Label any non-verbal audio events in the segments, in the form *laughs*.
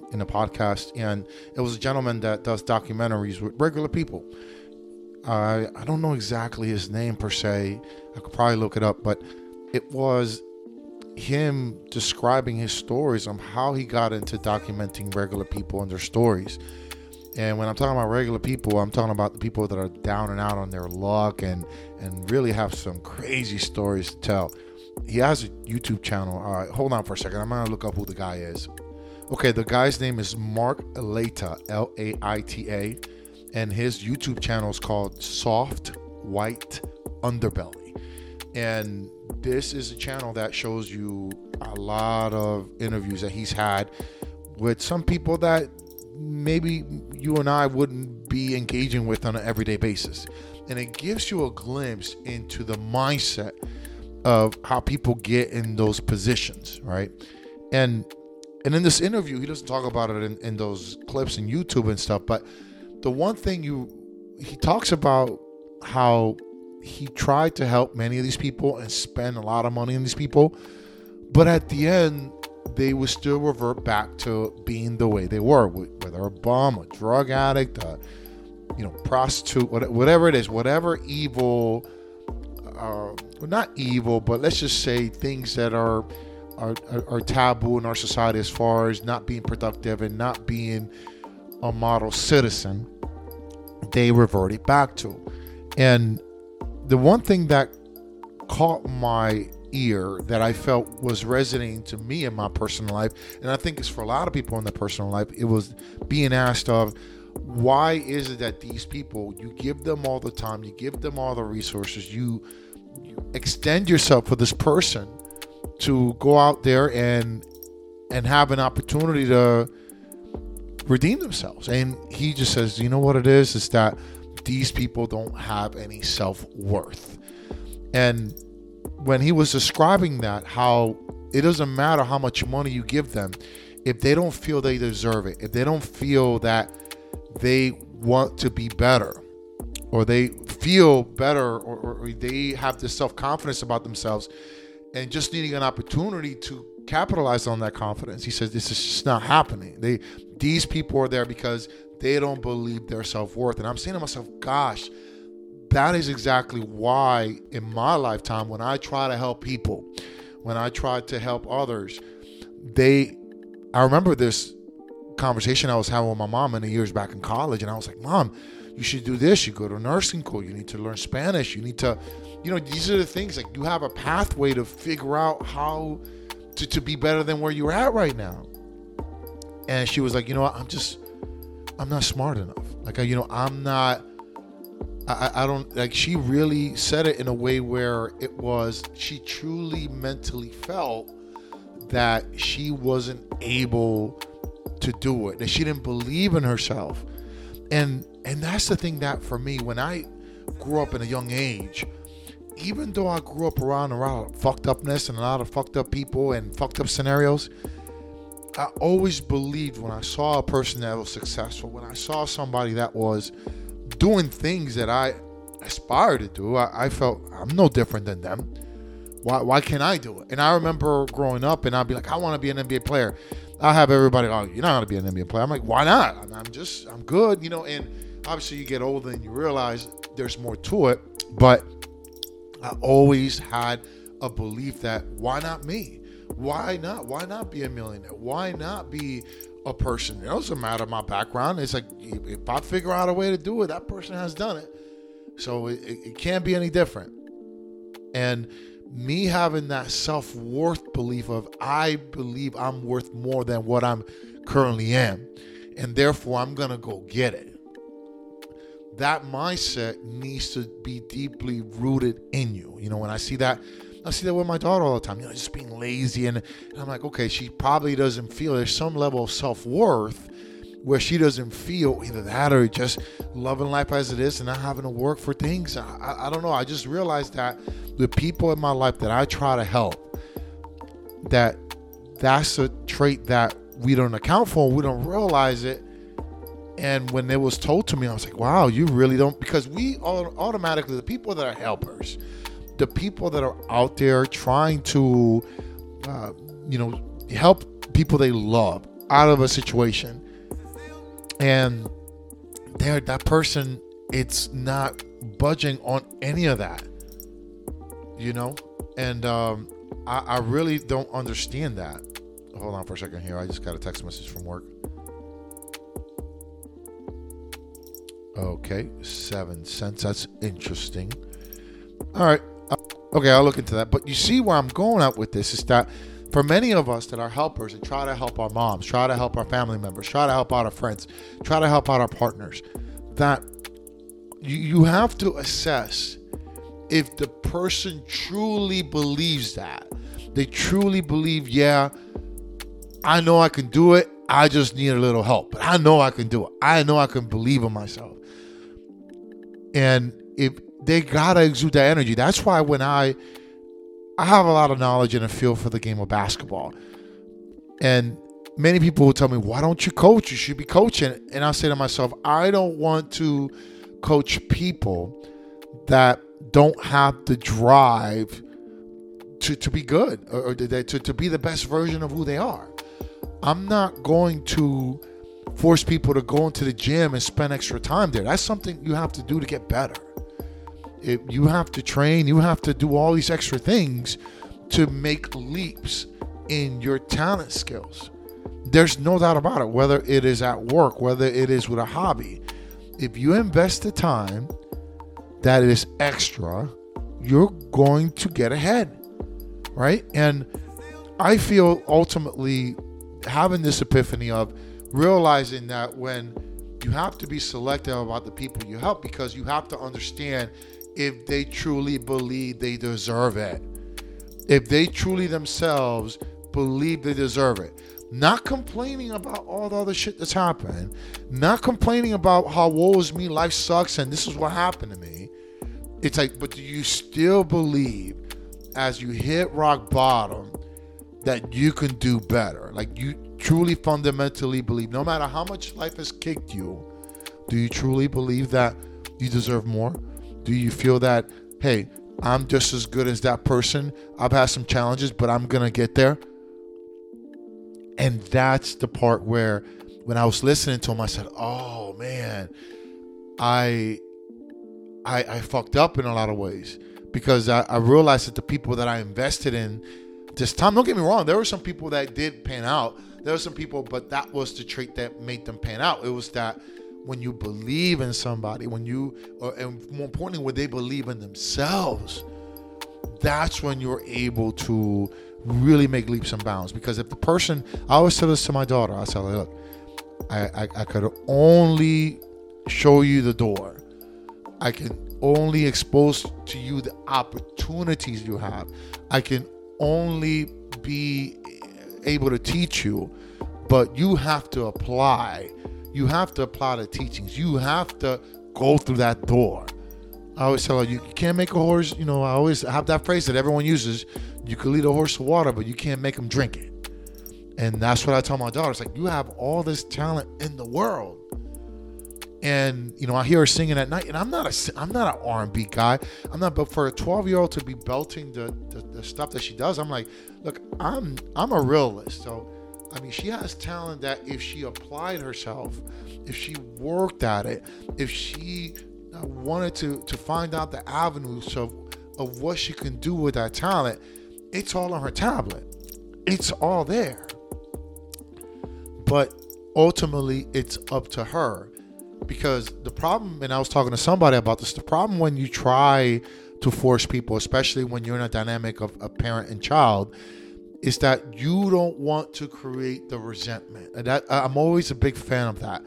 on in the podcast, and it was a gentleman that does documentaries with regular people. I I don't know exactly his name per se. I could probably look it up, but it was him describing his stories on how he got into documenting regular people and their stories. And when I'm talking about regular people, I'm talking about the people that are down and out on their luck and and really have some crazy stories to tell. He has a YouTube channel. All right, hold on for a second. I'm gonna look up who the guy is. Okay, the guy's name is Mark Laita, L A I T A, and his YouTube channel is called Soft White Underbelly. And this is a channel that shows you a lot of interviews that he's had with some people that maybe you and I wouldn't be engaging with on an everyday basis. And it gives you a glimpse into the mindset of how people get in those positions, right? And and in this interview, he doesn't talk about it in, in those clips in YouTube and stuff, but the one thing you he talks about how he tried to help many of these people and spend a lot of money on these people, but at the end they would still revert back to being the way they were, whether a bum, a drug addict, a you know prostitute, whatever it is, whatever evil, uh, well, not evil, but let's just say things that are, are are taboo in our society as far as not being productive and not being a model citizen. They reverted back to, and the one thing that caught my ear that I felt was resonating to me in my personal life, and I think it's for a lot of people in their personal life, it was being asked of why is it that these people you give them all the time, you give them all the resources, you, you extend yourself for this person to go out there and and have an opportunity to redeem themselves. And he just says, you know what it is? Is that these people don't have any self worth. And when he was describing that, how it doesn't matter how much money you give them, if they don't feel they deserve it, if they don't feel that they want to be better, or they feel better, or, or they have this self confidence about themselves, and just needing an opportunity to capitalize on that confidence, he says this is just not happening. They these people are there because they don't believe their self worth, and I'm saying to myself, gosh that is exactly why in my lifetime when i try to help people when i try to help others they i remember this conversation i was having with my mom the years back in college and i was like mom you should do this you go to nursing school you need to learn spanish you need to you know these are the things like you have a pathway to figure out how to, to be better than where you're at right now. And she was like you know what? I'm just i'm not smart enough. Like you know i'm not I, I don't like she really said it in a way where it was she truly mentally felt that she wasn't able to do it that she didn't believe in herself and and that's the thing that for me when i grew up in a young age even though i grew up around a lot of fucked upness and a lot of fucked up people and fucked up scenarios i always believed when i saw a person that was successful when i saw somebody that was doing things that I aspire to do. I, I, felt I'm no different than them. Why, why can't I do it? And I remember growing up and I'd be like, I want to be an NBA player. I'll have everybody, oh, you're not going to be an NBA player. I'm like, why not? I'm, just, I'm good, you know. And obviously, you get older and you realize there's more to it. But I always had a belief that why not me? Why not? Why not be a millionaire? Why not be a person. It doesn't matter my background. It's like if I figure out a way to do it, that person has done it. So it, it can't be any different. And me having that self worth belief of I believe I'm worth more than what I'm currently am, and therefore I'm gonna go get it. That mindset needs to be deeply rooted in you. You know, when I see that I see that with my daughter all the time, you know, just being lazy. And, and I'm like, okay, she probably doesn't feel there's some level of self worth where she doesn't feel either that or just loving life as it is and not having to work for things. I, I, don't know. I just realized that the people in my life that I try to help, that that's a trait that we don't account for. We don't realize it. And when it was told to me, I was like, wow, you really don't. Because we are automatically, the people that are helpers, the people that are out there trying to, uh, you know, help people they love out of a situation and there that person it's not budging on any of that you know? And um, I, I really don't understand that. Hold on for a second here. I just got a text message from work. Okay seven cents. That's interesting. All right. Uh, okay i'll look into that. But you see where i'm going at with this is that for many of us that are helpers and try to help our moms, try to help our family members, try to help out our friends, try to help out our partners, that you, you have to assess if the person truly believes that. They truly believe, yeah, I know I can do it. I just need a little help. But I know I can do it. I know I can believe in myself. And if they gotta exude that energy, that's why when I I have a lot of knowledge and a feel for the game of basketball. And many people will tell me, why don't you coach? You should be coaching. And I say to myself, I don't want to coach people that don't have the drive to, to be good or, to, to be the best version of who they are. I'm not going to force people to go into the gym and spend extra time there. That's something you have to do to get better it, you have to train, you have to do all these extra things to make leaps in your talent skills. There's no doubt about it, whether it is at work, whether it is with a hobby. If you invest the time that is extra, you're going to get ahead, right? And I feel ultimately having this epiphany of realizing that when you have to be selective about the people you help because you have to understand if they truly believe they deserve it. If they truly themselves believe they deserve it. Not complaining about all the other shit that's happened. Not complaining about how woe is me, life sucks, and this is what happened to me. It's like, but do you still believe as you hit rock bottom that you can do better? Like you truly fundamentally believe, no matter how much life has kicked you, do you truly believe that you deserve more? Do you feel that, hey, I'm just as good as that person? I've had some challenges, but I'm going to get there. And that's the part where when I was listening to him, I said, oh man, I, I, I fucked up in a lot of ways because I, I realized that the people that I invested in this time, don't get me wrong, there were some people that did pan out. There were some people, but that was the trait that made them pan out. It was that when you believe in somebody, when you, or, and more importantly, when they believe in themselves, that's when you're able to really make leaps and bounds. Because if the person, I always tell this to my daughter, I tell her, look, I, I, I could only show you the door. I can only expose to you the opportunities you have. I can only be able to teach you, but you have to apply you have to apply the teachings. You have to go through that door. I always tell her, you can't make a horse, you know, I always have that phrase that everyone uses. You can lead a horse to water, but you can't make him drink it. And that's what I tell my daughter. It's like, you have all this talent in the world. And, you know, I hear her singing at night, and I'm not a, I'm not an R&B guy. I'm not, but for a 12 year old to be belting the, the, the stuff that she does, I'm like, look, I'm, I'm a realist. So I mean, she has talent that if she applied herself, if she worked at it, if she uh, wanted to to find out the avenues of of what she can do with that talent, it's all on her tablet. It's all there. But ultimately, it's up to her because the problem, and I was talking to somebody about this, the problem when you try to force people, especially when you're in a dynamic of a parent and child, is that you don't want to create the resentment. And that I'm always a big fan of that.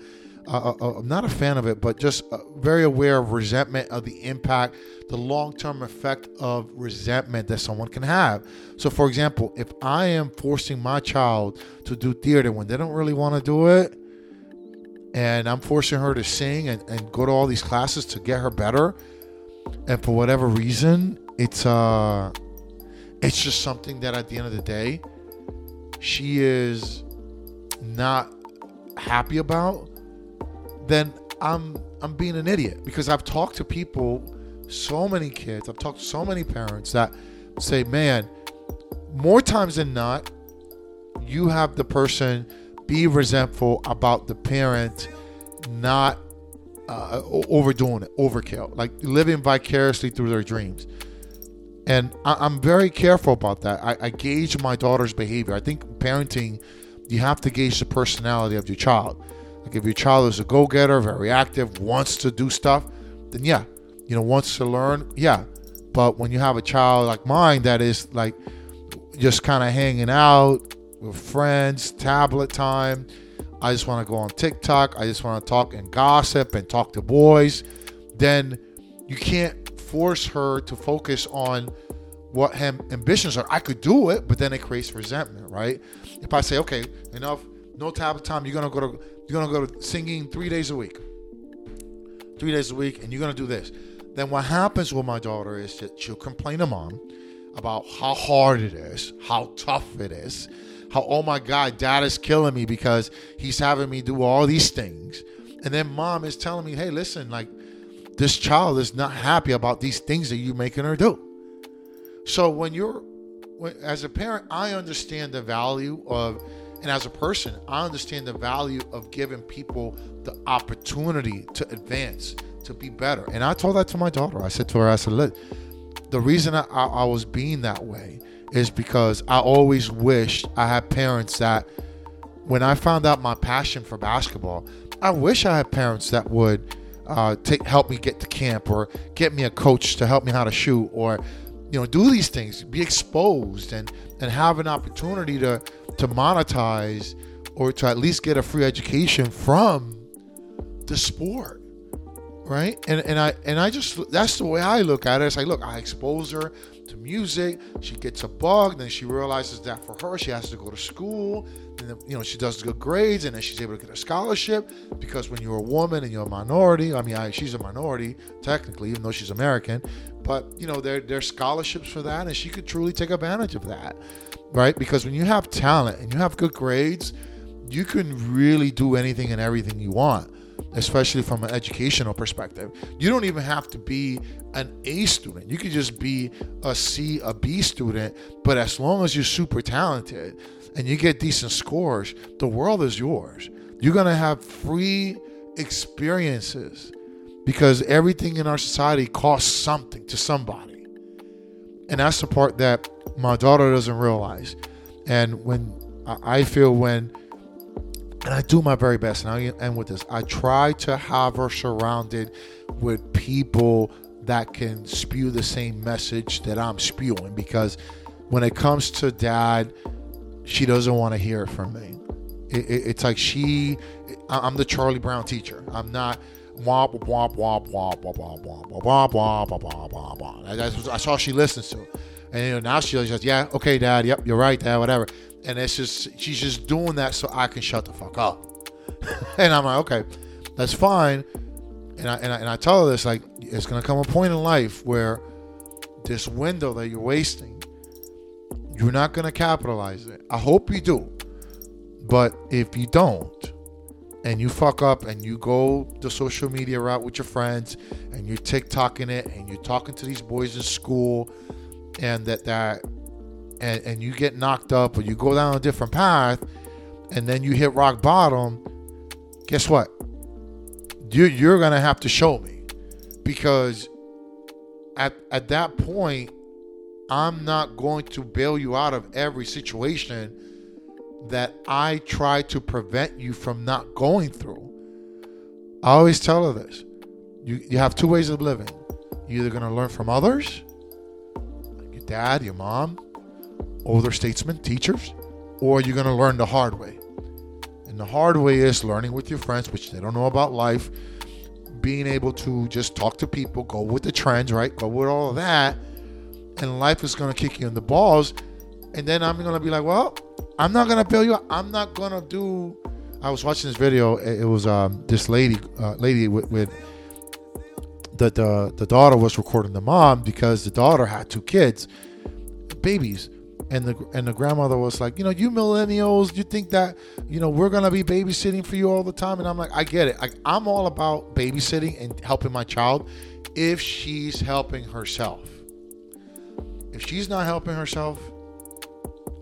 Uh, uh, uh, I'm not a fan of it, but just uh, very aware of resentment, of the impact, the long term effect of resentment that someone can have. So, for example, if I am forcing my child to do theater when they don't really want to do it, and I'm forcing her to sing and, and go to all these classes to get her better, and for whatever reason, it's uh it's just something that at the end of the day, she is not happy about, then I'm I'm being an idiot because I've talked to people, so many kids, I've talked to so many parents that say, man, more times than not, you have the person be resentful about the parent not uh, overdoing it, overkill, like living vicariously through their dreams. And I, am very careful about that. I, I gauge my daughter's behavior. I think parenting, you have to gauge the personality of your child. Like if your child is a go-getter, very active, wants to do stuff, then yeah, you know, wants to learn, yeah. But when you have a child like mine that is like just kind of hanging out with friends, tablet time, I just want to go on TikTok, I just want to talk and gossip and talk to boys, then you can't force her to focus on what her ambitions are. I could do it, but then it creates resentment, right? If I say, okay, enough, no tablet time, you're gonna go to you're gonna go to singing three days a week, three days a week, and you're gonna do this. Then what happens with my daughter is that she'll complain to mom about how hard it is, how tough it is, how oh my god, dad is killing me because he's having me do all these things. And then mom is telling me, hey, listen, like this child is not happy about these things that you're making her do. So when you're when, as a parent, I understand the value of and as a person, I understand the value of giving people the opportunity to advance, to be better. And I told that to my daughter. I said to her, I said, look, the reason I, I was being that way is because I always wished I had parents that, when I found out my passion for basketball, I wish I had parents that would uh, take help me get to camp or get me a coach to help me how to shoot or you know do these things, be exposed and and have an opportunity to to monetize or to at least get a free education from the sport right? And and i and i just that's the way i look at it. It's like look i expose her to music. She gets a bug then she realizes that for her she has to go to school. And then, you know she does good grades and then she's able to get a scholarship. Because when you're a woman and you're a minority i mean I, she's a minority technically even though she's american but you know there there's scholarships for that and she could truly take advantage of that right? Because when you have talent and you have good grades, you can really do anything and everything you want, especially from an educational perspective. You don't even have to be an A student. You could just be a C, a B student, but as long as you're super talented and you get decent scores, the world is yours. You're going to have free experiences because everything in our society costs something to somebody. And that's the part that my daughter doesn't realize. And when I feel when, and I do my very best, and I end with this, I try to have her surrounded with people that can spew the same message that I'm spewing because when it comes to dad, she doesn't want to hear it from me. It, it, it's like she, I'm the Charlie Brown teacher. I'm not womp womp womp womp womp womp womp womp womp womp womp womp. That's, all she listens to. And you know, now she just, yeah, okay, dad, yep, you're right, dad, whatever. And it's just she's just doing that so I can shut the fuck up. *laughs* and I'm like, okay, that's fine. And I, and I and I tell her this like it's gonna come a point in life where this window that you're wasting, you're not gonna capitalize it. I hope you do. But if you don't, and you fuck up and you go the social media route with your friends and you're TikToking it and you're talking to these boys in school and that that and, and you get knocked up or you go down a different path and then you hit rock bottom guess what? You, you're gonna have to show me because at at that point i'm not going to bail you out of every situation that i try to prevent you from not going through. I always tell her this. You, you have two ways of living. You're either going to learn from others dad, your mom, older statesmen, teachers, or you're going to learn the hard way. And the hard way is learning with your friends, which they don't know about life, being able to just talk to people, go with the trends, right? Go with all of that. And life is going to kick you in the balls. And then I'm going to be like, well, I'm not going to bail you out. I'm not going to do. I was watching this video. It was um, this lady, uh, lady with, with the, the the daughter was recording the mom because the daughter had two kids, babies, and the and the grandmother was like, you know, you millennials, you think that you know we're gonna be babysitting for you all the time, and I'm like, I get it. I, I'm all about babysitting and helping my child if she's helping herself. If she's not helping herself,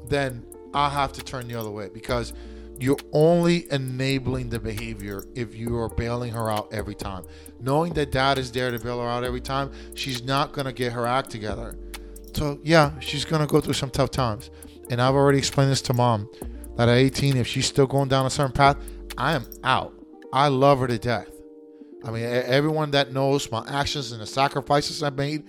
then I have to turn the other way because you're only enabling the behavior if you are bailing her out every time. Knowing that dad is there to bail her out every time, she's not going to get her act together. So, yeah, she's going to go through some tough times. And I've already explained this to mom that at 18, if she's still going down a certain path, I am out. I love her to death. I mean, everyone that knows my actions and the sacrifices I made,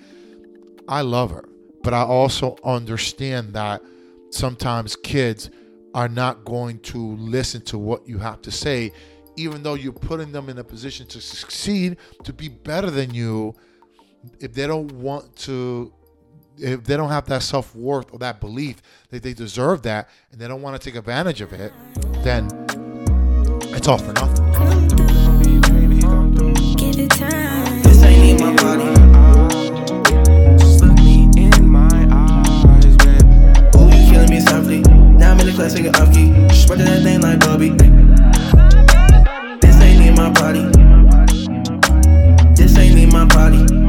I love her. But I also understand that sometimes kids are not going to listen to what you have to say, even though you're putting them in a position to succeed, to be better than you, if they don't want to, if they don't have that self worth or that belief that they deserve that and they don't want to take advantage of it, then it's all for nothing. Spreading that thing like Bobby ain't my body. This ain't in my body.